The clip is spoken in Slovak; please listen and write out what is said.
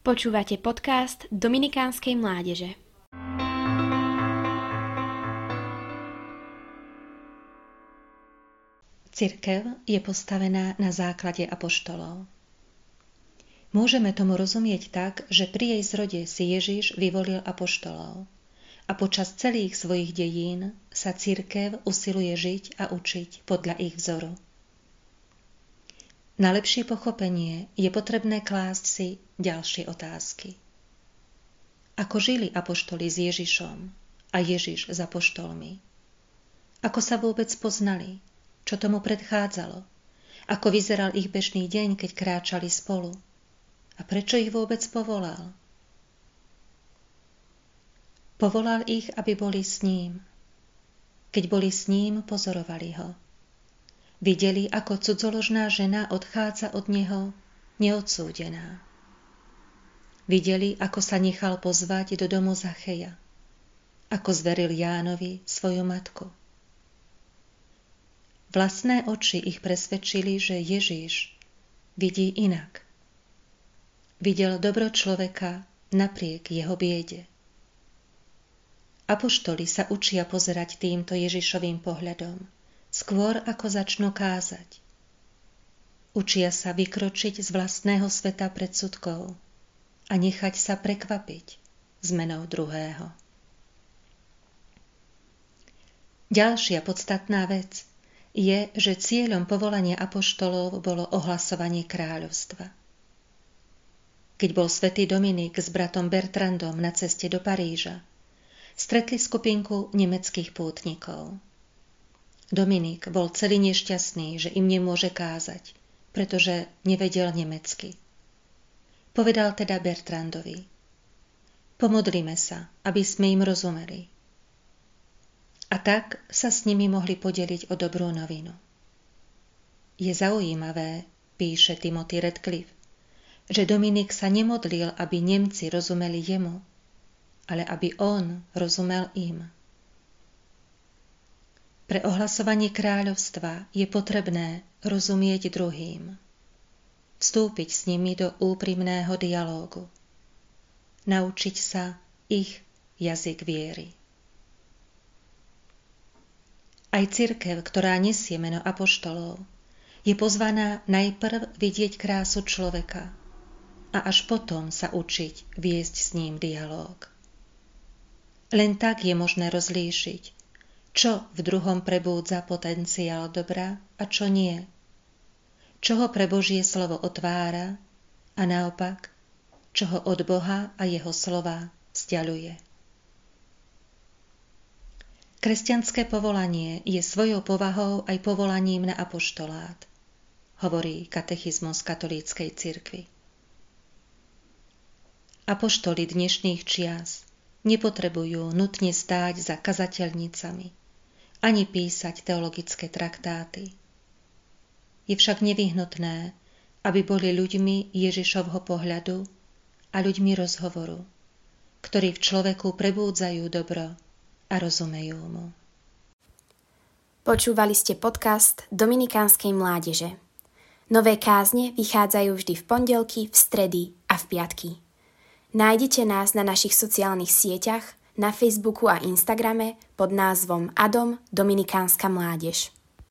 Počúvate podcast Dominikánskej mládeže. Cirkev je postavená na základe apoštolov. Môžeme tomu rozumieť tak, že pri jej zrode si Ježiš vyvolil apoštolov a počas celých svojich dejín sa cirkev usiluje žiť a učiť podľa ich vzoru. Na lepšie pochopenie je potrebné klásť si ďalšie otázky. Ako žili apoštoli s Ježišom a Ježiš s apoštolmi? Ako sa vôbec poznali? Čo tomu predchádzalo? Ako vyzeral ich bežný deň, keď kráčali spolu? A prečo ich vôbec povolal? Povolal ich, aby boli s ním. Keď boli s ním, pozorovali ho Videli, ako cudzoložná žena odchádza od neho neodsúdená. Videli, ako sa nechal pozvať do domu Zacheja, ako zveril Jánovi svoju matku. Vlastné oči ich presvedčili, že Ježíš vidí inak. Videl dobro človeka napriek jeho biede. Apoštoli sa učia pozerať týmto Ježišovým pohľadom – skôr ako začnú kázať. Učia sa vykročiť z vlastného sveta predsudkov a nechať sa prekvapiť zmenou druhého. Ďalšia podstatná vec je, že cieľom povolania apoštolov bolo ohlasovanie kráľovstva. Keď bol svätý Dominik s bratom Bertrandom na ceste do Paríža, stretli skupinku nemeckých pútnikov – Dominik bol celý nešťastný, že im nemôže kázať, pretože nevedel nemecky. Povedal teda Bertrandovi. Pomodlíme sa, aby sme im rozumeli. A tak sa s nimi mohli podeliť o dobrú novinu. Je zaujímavé, píše Timothy Redcliffe, že Dominik sa nemodlil, aby Nemci rozumeli jemu, ale aby on rozumel im. Pre ohlasovanie kráľovstva je potrebné rozumieť druhým. Vstúpiť s nimi do úprimného dialógu. Naučiť sa ich jazyk viery. Aj cirkev, ktorá nesie meno apoštolov, je pozvaná najprv vidieť krásu človeka a až potom sa učiť viesť s ním dialóg. Len tak je možné rozlíšiť, čo v druhom prebúdza potenciál dobra a čo nie. Čo ho pre Božie slovo otvára a naopak, čo ho od Boha a jeho slova vzdialuje. Kresťanské povolanie je svojou povahou aj povolaním na apoštolát, hovorí katechizmus katolíckej cirkvi. Apoštoli dnešných čias nepotrebujú nutne stáť za kazateľnicami, ani písať teologické traktáty. Je však nevyhnutné, aby boli ľuďmi Ježišovho pohľadu a ľuďmi rozhovoru, ktorí v človeku prebúdzajú dobro a rozumejú mu. Počúvali ste podcast Dominikánskej mládeže. Nové kázne vychádzajú vždy v pondelky, v stredy a v piatky. Nájdete nás na našich sociálnych sieťach na Facebooku a Instagrame pod názvom Adom Dominikánska mládež.